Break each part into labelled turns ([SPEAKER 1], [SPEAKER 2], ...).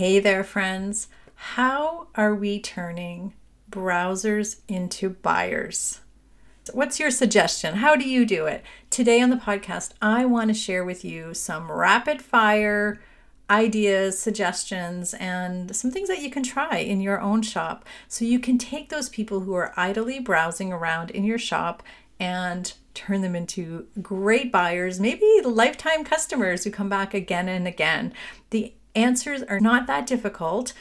[SPEAKER 1] Hey there, friends. How are we turning browsers into buyers? What's your suggestion? How do you do it? Today on the podcast, I want to share with you some rapid fire ideas, suggestions, and some things that you can try in your own shop so you can take those people who are idly browsing around in your shop and turn them into great buyers, maybe lifetime customers who come back again and again. The answers are not that difficult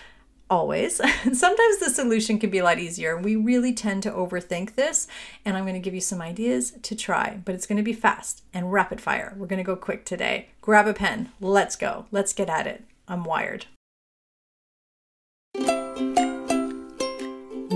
[SPEAKER 1] always. Sometimes the solution can be a lot easier. We really tend to overthink this, and I'm going to give you some ideas to try, but it's going to be fast and rapid fire. We're going to go quick today. Grab a pen. Let's go. Let's get at it. I'm wired.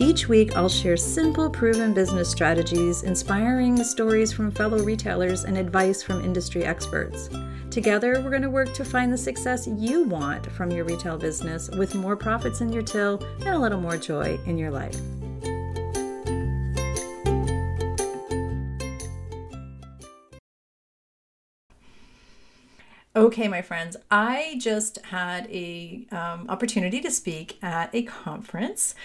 [SPEAKER 2] Each week, I'll share simple, proven business strategies, inspiring stories from fellow retailers, and advice from industry experts. Together, we're going to work to find the success you want from your retail business with more profits in your till and a little more joy in your life.
[SPEAKER 1] Okay, my friends, I just had a um, opportunity to speak at a conference,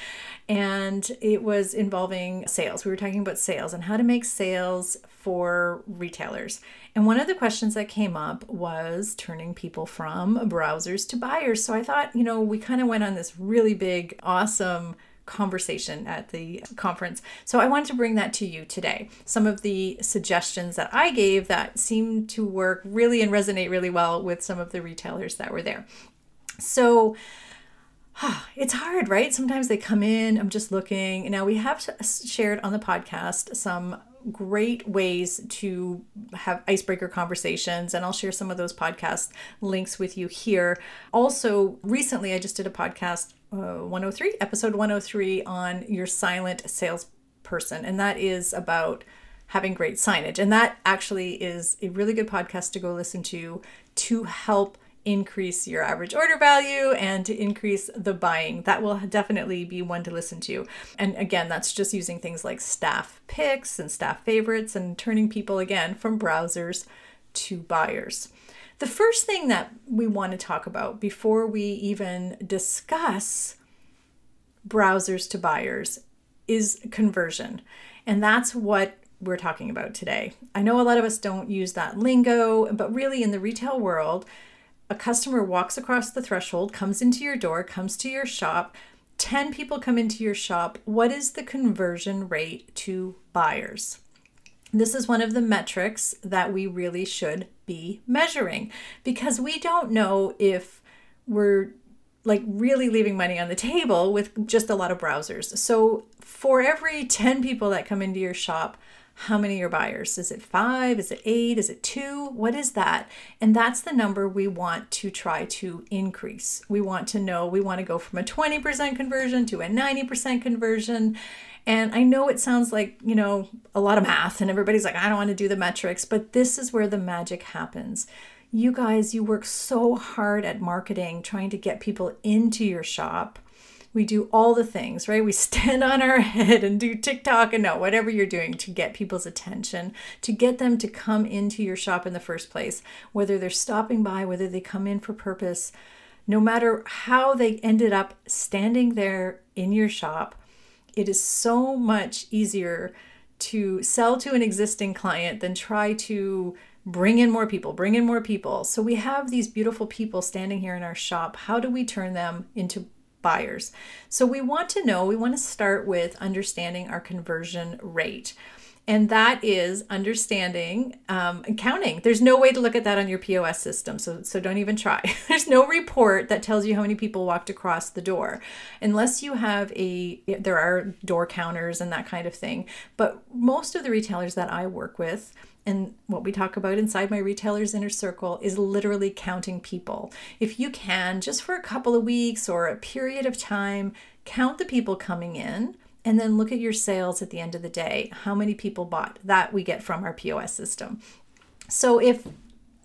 [SPEAKER 1] and it was involving sales. We were talking about sales and how to make sales for retailers. And one of the questions that came up was turning people from browsers to buyers. So I thought, you know, we kind of went on this really big, awesome conversation at the conference. So I wanted to bring that to you today. Some of the suggestions that I gave that seemed to work really and resonate really well with some of the retailers that were there. So it's hard, right? Sometimes they come in, I'm just looking. Now, we have shared on the podcast some great ways to have icebreaker conversations, and I'll share some of those podcast links with you here. Also, recently I just did a podcast, uh, 103, episode 103, on your silent salesperson, and that is about having great signage. And that actually is a really good podcast to go listen to to help increase your average order value and to increase the buying. That will definitely be one to listen to. And again, that's just using things like staff picks and staff favorites and turning people again from browsers to buyers. The first thing that we want to talk about before we even discuss browsers to buyers is conversion. And that's what we're talking about today. I know a lot of us don't use that lingo, but really in the retail world, a customer walks across the threshold, comes into your door, comes to your shop, 10 people come into your shop. What is the conversion rate to buyers? This is one of the metrics that we really should be measuring because we don't know if we're like really leaving money on the table with just a lot of browsers. So, for every 10 people that come into your shop, how many are buyers? Is it five? Is it eight? Is it two? What is that? And that's the number we want to try to increase. We want to know, we want to go from a 20% conversion to a 90% conversion. And I know it sounds like, you know, a lot of math, and everybody's like, I don't want to do the metrics, but this is where the magic happens. You guys, you work so hard at marketing, trying to get people into your shop we do all the things, right? We stand on our head and do TikTok and no, whatever you're doing to get people's attention, to get them to come into your shop in the first place, whether they're stopping by, whether they come in for purpose, no matter how they ended up standing there in your shop, it is so much easier to sell to an existing client than try to bring in more people, bring in more people. So we have these beautiful people standing here in our shop. How do we turn them into buyers. So we want to know, we want to start with understanding our conversion rate. And that is understanding um, and counting. There's no way to look at that on your POS system, so, so don't even try. There's no report that tells you how many people walked across the door, unless you have a, there are door counters and that kind of thing. But most of the retailers that I work with, and what we talk about inside my retailer's inner circle is literally counting people. If you can, just for a couple of weeks or a period of time, count the people coming in and then look at your sales at the end of the day. How many people bought? That we get from our POS system. So if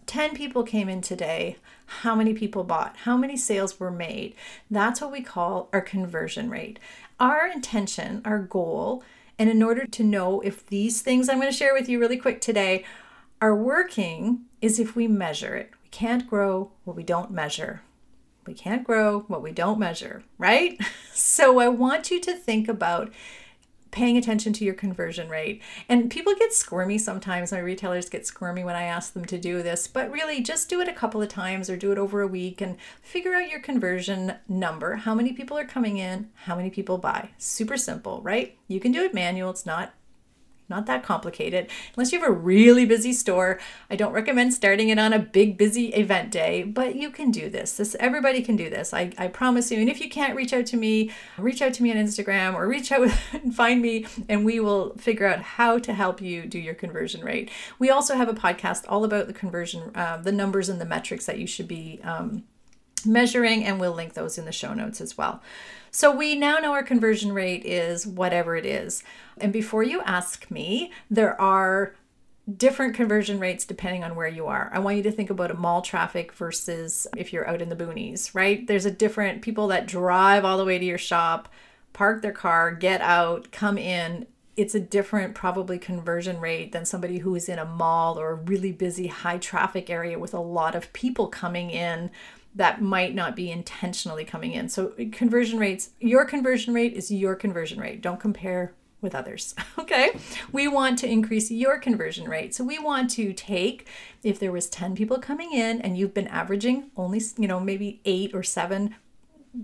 [SPEAKER 1] 10 people came in today. How many people bought? How many sales were made? That's what we call our conversion rate. Our intention, our goal, and in order to know if these things I'm going to share with you really quick today are working, is if we measure it. We can't grow what we don't measure. We can't grow what we don't measure, right? So I want you to think about paying attention to your conversion rate. And people get squirmy sometimes. My retailers get squirmy when I ask them to do this, but really just do it a couple of times or do it over a week and figure out your conversion number. How many people are coming in? How many people buy? Super simple, right? You can do it manual. It's not not that complicated. Unless you have a really busy store, I don't recommend starting it on a big busy event day, but you can do this. This everybody can do this. I, I promise you. And if you can't reach out to me, reach out to me on Instagram or reach out and find me and we will figure out how to help you do your conversion rate. We also have a podcast all about the conversion, uh, the numbers and the metrics that you should be um, measuring, and we'll link those in the show notes as well. So we now know our conversion rate is whatever it is. And before you ask me, there are different conversion rates depending on where you are. I want you to think about a mall traffic versus if you're out in the boonies, right? There's a different people that drive all the way to your shop, park their car, get out, come in. It's a different probably conversion rate than somebody who is in a mall or a really busy high traffic area with a lot of people coming in that might not be intentionally coming in. So conversion rates, your conversion rate is your conversion rate. Don't compare with others. Okay? We want to increase your conversion rate. So we want to take if there was 10 people coming in and you've been averaging only, you know, maybe 8 or 7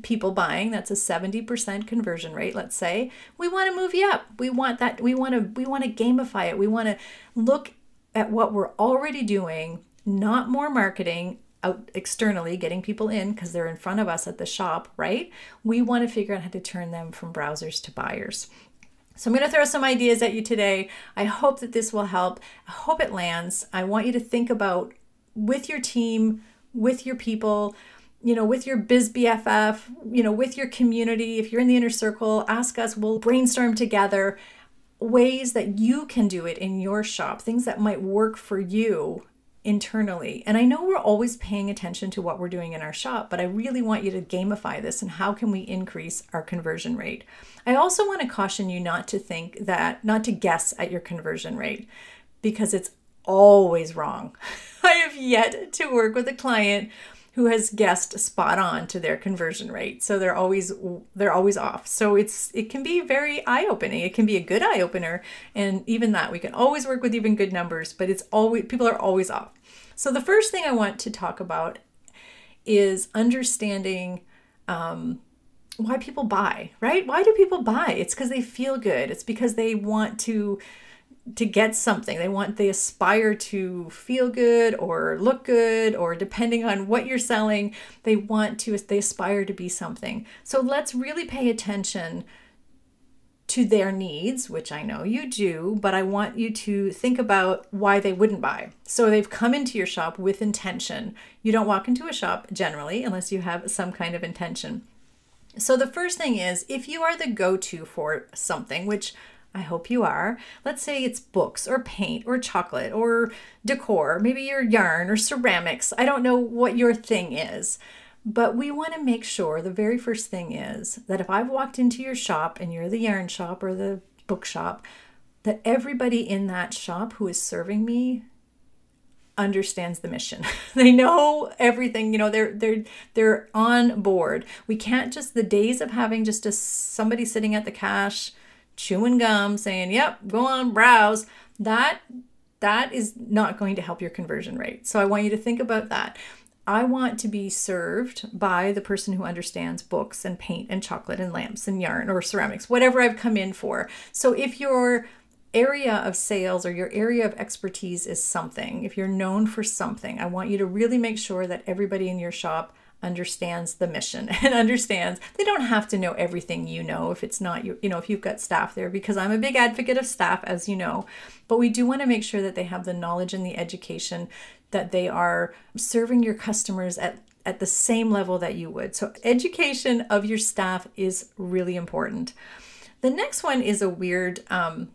[SPEAKER 1] people buying, that's a 70% conversion rate, let's say. We want to move you up. We want that we want to we want to gamify it. We want to look at what we're already doing, not more marketing, out externally getting people in because they're in front of us at the shop, right? We want to figure out how to turn them from browsers to buyers. So I'm going to throw some ideas at you today. I hope that this will help. I hope it lands. I want you to think about with your team, with your people, you know, with your biz BFF, you know, with your community. If you're in the inner circle, ask us. We'll brainstorm together ways that you can do it in your shop, things that might work for you internally. And I know we're always paying attention to what we're doing in our shop, but I really want you to gamify this and how can we increase our conversion rate. I also want to caution you not to think that, not to guess at your conversion rate because it's always wrong. I have yet to work with a client who has guessed spot on to their conversion rate. So they're always they're always off. So it's it can be very eye-opening. It can be a good eye-opener. And even that we can always work with even good numbers but it's always people are always off. So the first thing i want to talk about is understanding um, why people buy right? Why do people buy? It's because they feel good. It's because they want to to get something. They want they aspire to feel good or look good or depending on what you're selling, they want to they aspire to be something. So let's really pay attention to their needs, which I know you do, but I want you to think about why they wouldn't buy. So they've come into your shop with intention. You don't walk into a shop generally unless you have some kind of intention. So the first thing is if you are the go to for something, which I hope you are. Let's say it's books or paint or chocolate or decor, maybe your yarn or ceramics. I don't know what your thing is. But we want to make sure the very first thing is that if I've walked into your shop and you're the yarn shop or the bookshop, that everybody in that shop who is serving me understands the mission. they know everything, you know, they're they're they're on board. We can't just the days of having just a somebody sitting at the cash chewing gum saying, "Yep, go on, browse." That that is not going to help your conversion rate. So I want you to think about that. I want to be served by the person who understands books and paint and chocolate and lamps and yarn or ceramics, whatever I've come in for. So if your area of sales or your area of expertise is something, if you're known for something, I want you to really make sure that everybody in your shop understands the mission and understands they don't have to know everything you know if it's not you you know if you've got staff there because I'm a big advocate of staff as you know. But we do want to make sure that they have the knowledge and the education that they are serving your customers at at the same level that you would. So education of your staff is really important. The next one is a weird um,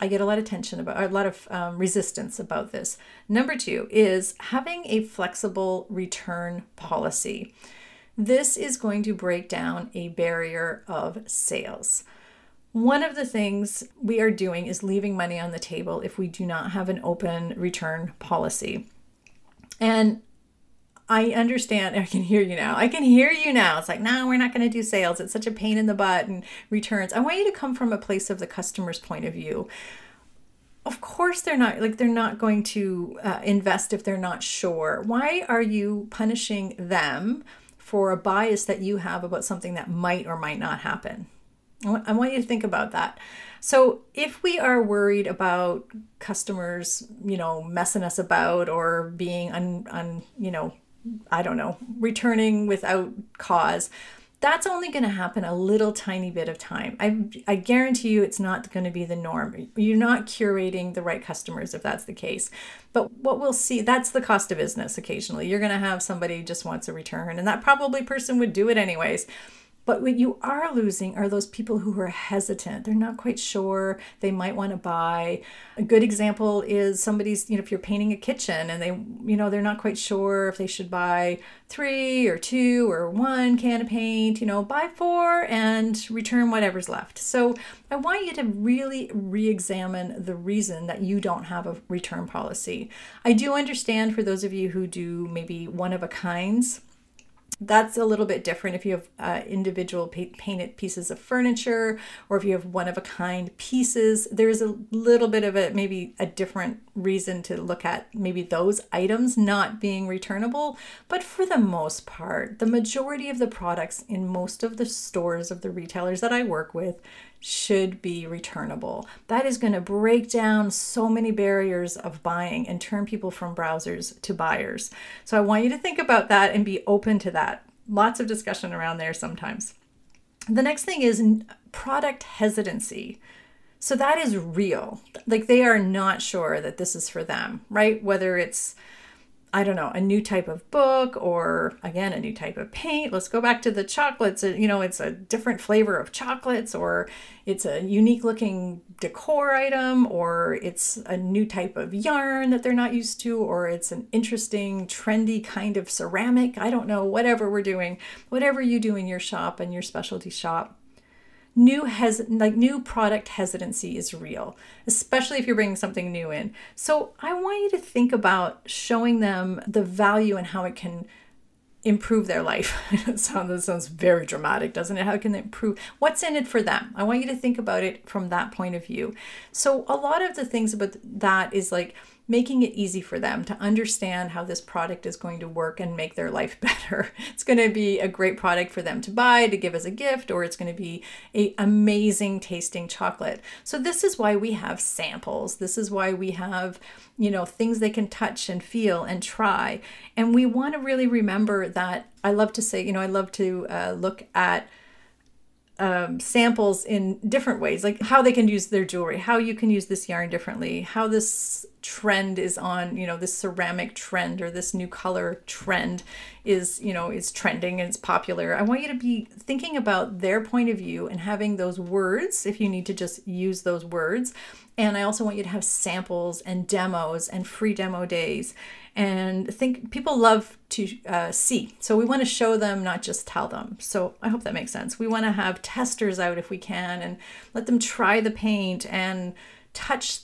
[SPEAKER 1] I get a lot of tension about, a lot of um, resistance about this. Number two is having a flexible return policy. This is going to break down a barrier of sales. One of the things we are doing is leaving money on the table if we do not have an open return policy. And I understand. I can hear you now. I can hear you now. It's like, no, we're not going to do sales. It's such a pain in the butt and returns. I want you to come from a place of the customer's point of view. Of course, they're not like they're not going to uh, invest if they're not sure. Why are you punishing them for a bias that you have about something that might or might not happen? I want you to think about that. So, if we are worried about customers, you know, messing us about or being un, un you know, I don't know, returning without cause, that's only going to happen a little tiny bit of time. I, I guarantee you it's not going to be the norm. You're not curating the right customers if that's the case. But what we'll see, that's the cost of business occasionally. You're going to have somebody just wants a return, and that probably person would do it anyways. But what you are losing are those people who are hesitant. They're not quite sure. They might want to buy. A good example is somebody's, you know, if you're painting a kitchen and they, you know, they're not quite sure if they should buy three or two or one can of paint, you know, buy four and return whatever's left. So I want you to really re examine the reason that you don't have a return policy. I do understand for those of you who do maybe one of a kinds that's a little bit different if you have uh, individual pa- painted pieces of furniture or if you have one of a kind pieces. There's a little bit of a maybe a different reason to look at maybe those items not being returnable. But for the most part, the majority of the products in most of the stores of the retailers that I work with should be returnable. That is going to break down so many barriers of buying and turn people from browsers to buyers. So I want you to think about that and be open to that. Lots of discussion around there sometimes. The next thing is product hesitancy. So that is real. Like they are not sure that this is for them, right? Whether it's I don't know, a new type of book or again, a new type of paint. Let's go back to the chocolates. You know, it's a different flavor of chocolates or it's a unique looking decor item or it's a new type of yarn that they're not used to or it's an interesting, trendy kind of ceramic. I don't know, whatever we're doing, whatever you do in your shop and your specialty shop new hes like new product hesitancy is real especially if you're bringing something new in so i want you to think about showing them the value and how it can improve their life. sounds that sounds very dramatic, doesn't it? How can it improve? What's in it for them? I want you to think about it from that point of view. So a lot of the things about that is like making it easy for them to understand how this product is going to work and make their life better. It's going to be a great product for them to buy, to give as a gift, or it's going to be a amazing tasting chocolate. So this is why we have samples. This is why we have, you know, things they can touch and feel and try. And we want to really remember that I love to say, you know, I love to uh, look at um, samples in different ways, like how they can use their jewelry, how you can use this yarn differently, how this trend is on, you know, this ceramic trend or this new color trend is, you know, is trending and it's popular. I want you to be thinking about their point of view and having those words if you need to just use those words. And I also want you to have samples and demos and free demo days and think people love to uh, see. So we want to show them, not just tell them. So I hope that makes sense. We want to have testers out if we can and let them try the paint and touch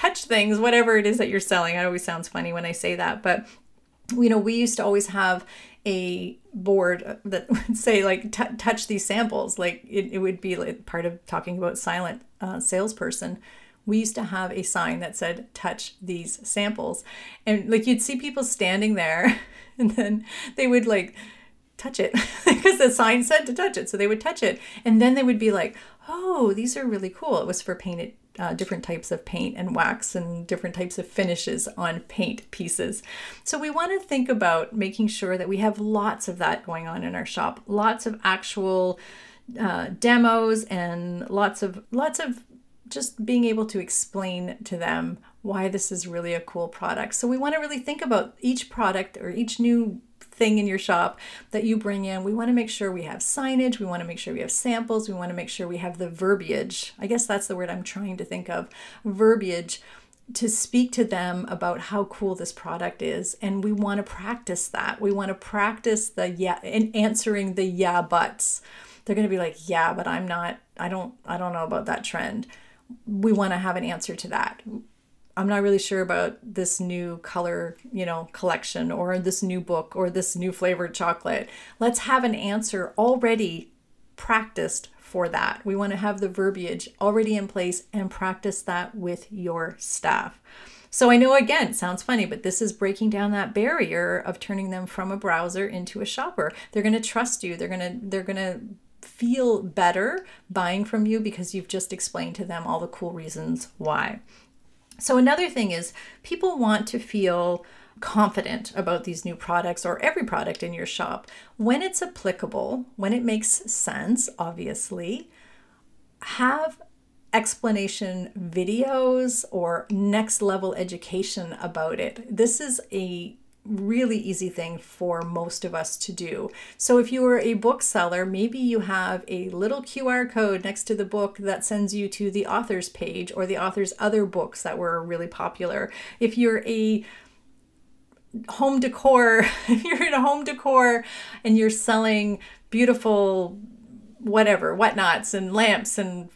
[SPEAKER 1] touch things, whatever it is that you're selling. It always sounds funny when I say that, but you know, we used to always have a board that would say like t- touch these samples. Like it, it would be like part of talking about silent uh, salesperson. We used to have a sign that said touch these samples. And like you'd see people standing there and then they would like touch it because the sign said to touch it so they would touch it. And then they would be like oh these are really cool. It was for painted uh, different types of paint and wax and different types of finishes on paint pieces. So we want to think about making sure that we have lots of that going on in our shop, lots of actual uh, demos and lots of lots of just being able to explain to them why this is really a cool product. So we want to really think about each product or each new thing in your shop that you bring in, we want to make sure we have signage, we want to make sure we have samples, we want to make sure we have the verbiage. I guess that's the word I'm trying to think of verbiage to speak to them about how cool this product is and we want to practice that. We want to practice the yeah and answering the yeah buts. They're going to be like yeah but i'm not i don't i don't know about that trend. We want to have an answer to that i'm not really sure about this new color you know collection or this new book or this new flavored chocolate let's have an answer already practiced for that. We want to have the verbiage already in place and practice that with your staff. So I know again, sounds funny, but this is breaking down that barrier of turning them from a browser into a shopper. They're going to trust you. They're going to they're going to feel better buying from you because you've just explained to them all the cool reasons why. So another thing is people want to feel confident about these new products or every product in your shop when it's applicable, when it makes sense, obviously. Have explanation videos or next level education about it. This is a really easy thing for most of us to do. So if you are a bookseller, maybe you have a little QR code next to the book that sends you to the author's page or the author's other books that were really popular. If you're a home decor, if you're in a home decor and you're selling beautiful whatever, whatnots and lamps and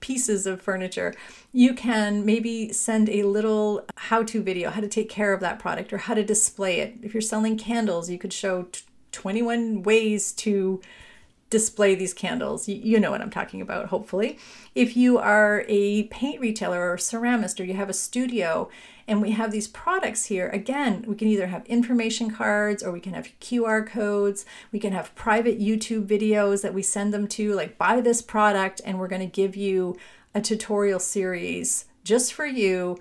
[SPEAKER 1] pieces of furniture, you can maybe send a little how to video, how to take care of that product or how to display it. If you're selling candles, you could show t- 21 ways to display these candles. You, you know what I'm talking about, hopefully. If you are a paint retailer or ceramist or you have a studio and we have these products here, again, we can either have information cards or we can have QR codes. We can have private YouTube videos that we send them to, like buy this product and we're going to give you a tutorial series just for you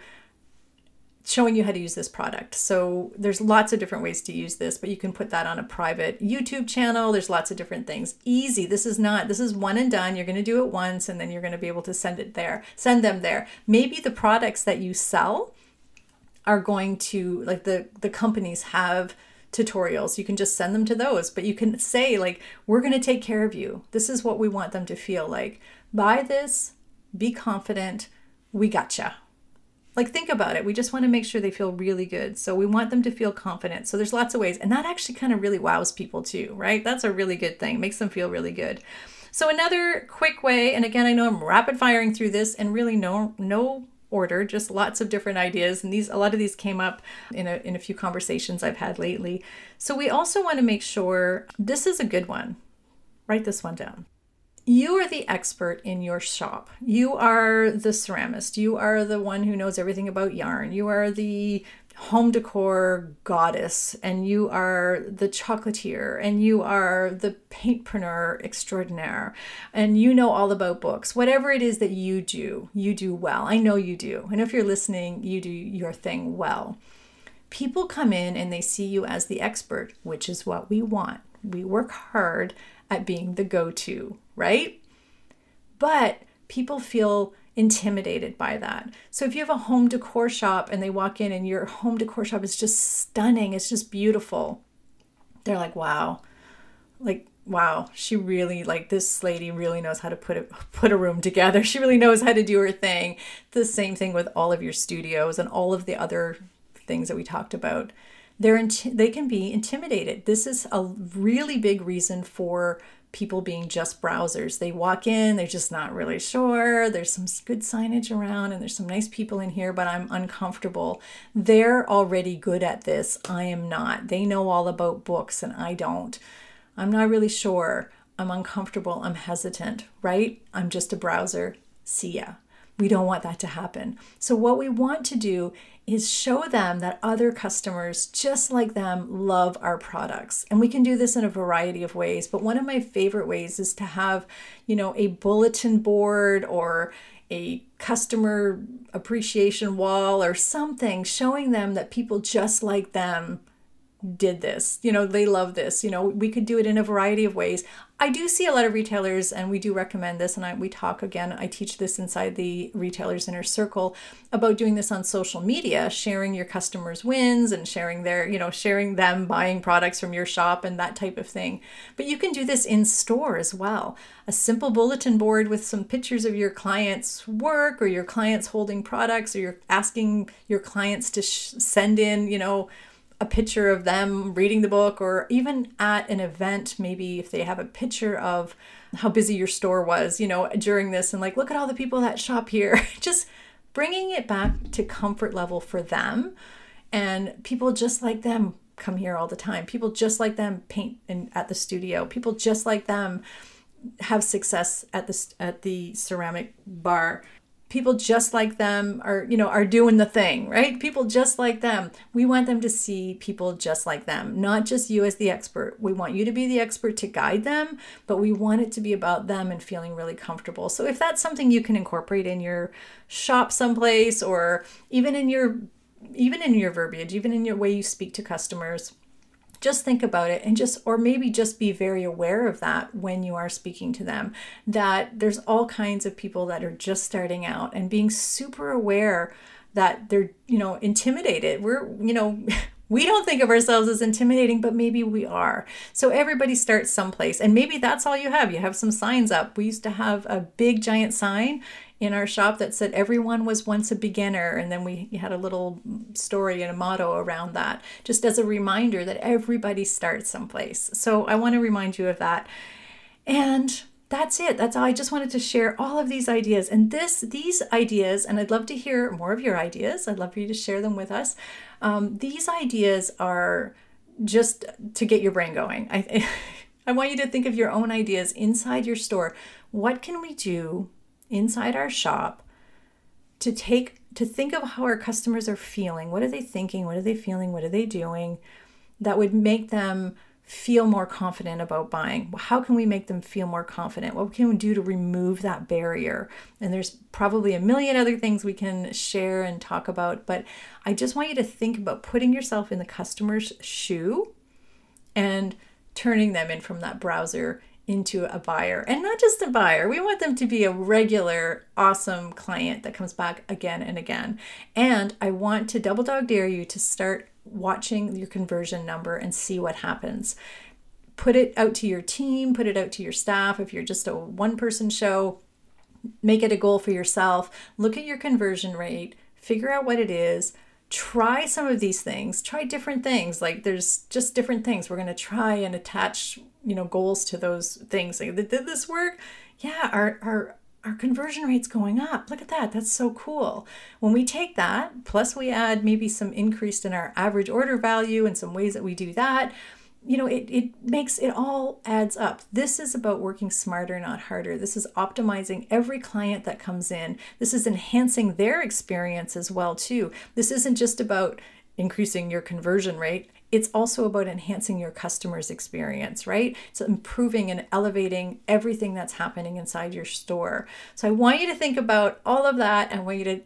[SPEAKER 1] showing you how to use this product. So there's lots of different ways to use this, but you can put that on a private YouTube channel. There's lots of different things. Easy. This is not this is one and done. You're going to do it once and then you're going to be able to send it there. Send them there. Maybe the products that you sell are going to like the the companies have tutorials. You can just send them to those, but you can say like we're going to take care of you. This is what we want them to feel like. Buy this, be confident. We gotcha like, think about it. We just want to make sure they feel really good. So, we want them to feel confident. So, there's lots of ways. And that actually kind of really wows people too, right? That's a really good thing, makes them feel really good. So, another quick way, and again, I know I'm rapid firing through this and really no, no order just lots of different ideas and these a lot of these came up in a in a few conversations I've had lately. So we also want to make sure this is a good one. Write this one down you are the expert in your shop. You are the ceramist. You are the one who knows everything about yarn. You are the home decor goddess and you are the chocolatier and you are the paintpreneur extraordinaire and you know all about books. Whatever it is that you do you do well. I know you do. And if you're listening you do your thing well. People come in and they see you as the expert which is what we want. We work hard at being the go to, right? But people feel intimidated by that. So if you have a home decor shop and they walk in and your home decor shop is just stunning, it's just beautiful. They're like, "Wow." Like, "Wow, she really like this lady really knows how to put a put a room together. She really knows how to do her thing." The same thing with all of your studios and all of the other things that we talked about they're inti- they can be intimidated. This is a really big reason for people being just browsers. They walk in, they're just not really sure. There's some good signage around and there's some nice people in here, but I'm uncomfortable. They're already good at this. I am not. They know all about books and I don't. I'm not really sure. I'm uncomfortable. I'm hesitant, right? I'm just a browser. See ya. We don't want that to happen. So, what we want to do is show them that other customers just like them love our products. And we can do this in a variety of ways, but one of my favorite ways is to have, you know, a bulletin board or a customer appreciation wall or something showing them that people just like them did this. You know, they love this. You know, we could do it in a variety of ways. I do see a lot of retailers, and we do recommend this. And I, we talk again, I teach this inside the retailers inner circle about doing this on social media, sharing your customers' wins and sharing their, you know, sharing them buying products from your shop and that type of thing. But you can do this in store as well. A simple bulletin board with some pictures of your clients' work or your clients holding products, or you're asking your clients to sh- send in, you know, a picture of them reading the book, or even at an event, maybe if they have a picture of how busy your store was, you know, during this, and like, look at all the people that shop here. Just bringing it back to comfort level for them. And people just like them come here all the time. People just like them paint in, at the studio. People just like them have success at the at the ceramic bar people just like them are you know are doing the thing right? People just like them. We want them to see people just like them not just you as the expert. We want you to be the expert to guide them but we want it to be about them and feeling really comfortable. So if that's something you can incorporate in your shop someplace or even in your even in your verbiage even in your way you speak to customers just think about it and just or maybe just be very aware of that when you are speaking to them that there's all kinds of people that are just starting out and being super aware that they're you know intimidated. We're you know we don't think of ourselves as intimidating but maybe we are. So everybody starts someplace and maybe that's all you have. You have some signs up. We used to have a big giant sign in our shop that said everyone was once a beginner and then we had a little story and a motto around that just as a reminder that everybody starts someplace. So i want to remind you of that. And that's it. That's all. I just wanted to share all of these ideas. And this these ideas and i'd love to hear more of your ideas. I'd love for you to share them with us. Um, these ideas are just to get your brain going. I i want you to think of your own ideas inside your store. What can we do inside our shop to take to think of how our customers are feeling. What are they thinking? What are they feeling? What are they doing? That would make them feel more confident about buying. How can we make them feel more confident? What can we do to remove that barrier? And there's probably a million other things we can share and talk about, but I just want you to think about putting yourself in the customer's shoe and turning them in from that browser into a buyer and not just a buyer. We want them to be a regular, awesome client that comes back again and again. And I want to double dog dare you to start watching your conversion number and see what happens. Put it out to your team, put it out to your staff. If you're just a one person show, make it a goal for yourself. Look at your conversion rate, figure out what it is, try some of these things try different things like there's just different things. We're going to try and attach you know goals to those things. Like did this work? Yeah our our our conversion rate's going up. Look at that. That's so cool. When we take that plus we add maybe some increase in our average order value and some ways that we do that you know it, it makes it all adds up. This is about working smarter not harder. This is optimizing every client that comes in. This is enhancing their experience as well too. This isn't just about increasing your conversion rate. It's also about enhancing your customer's experience right? It's improving and elevating everything that's happening inside your store. So i want you to think about all of that. And I want you to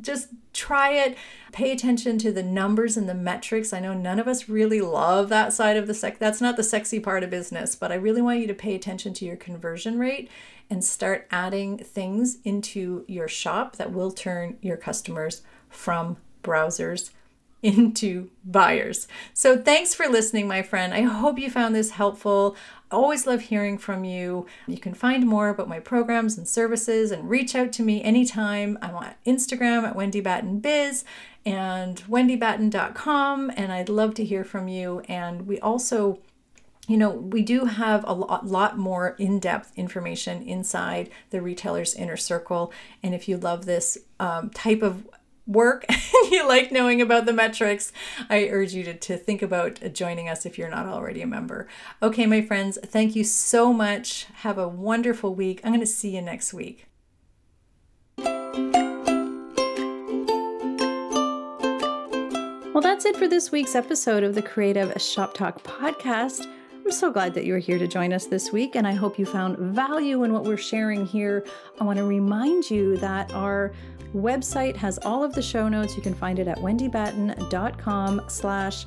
[SPEAKER 1] just try it. Pay attention to the numbers and the metrics. I know none of us really love that side of the sec. That's not the sexy part of business, but I really want you to pay attention to your conversion rate and start adding things into your shop that will turn your customers from browsers into buyers. So thanks for listening, my friend. I hope you found this helpful. Always love hearing from you. You can find more about my programs and services and reach out to me anytime. I'm on Instagram at Wendy Batten Biz and wendybatten.com, and I'd love to hear from you. And we also you know, we do have a lot, lot more in depth information inside the retailer's inner circle. And if you love this um, type of work and you like knowing about the metrics, I urge you to, to think about joining us if you're not already a member. Okay, my friends, thank you so much. Have a wonderful week. I'm going to see you next week.
[SPEAKER 2] Well, that's it for this week's episode of the Creative Shop Talk podcast. I'm so glad that you're here to join us this week, and I hope you found value in what we're sharing here. I want to remind you that our website has all of the show notes. You can find it at wendybatten.com slash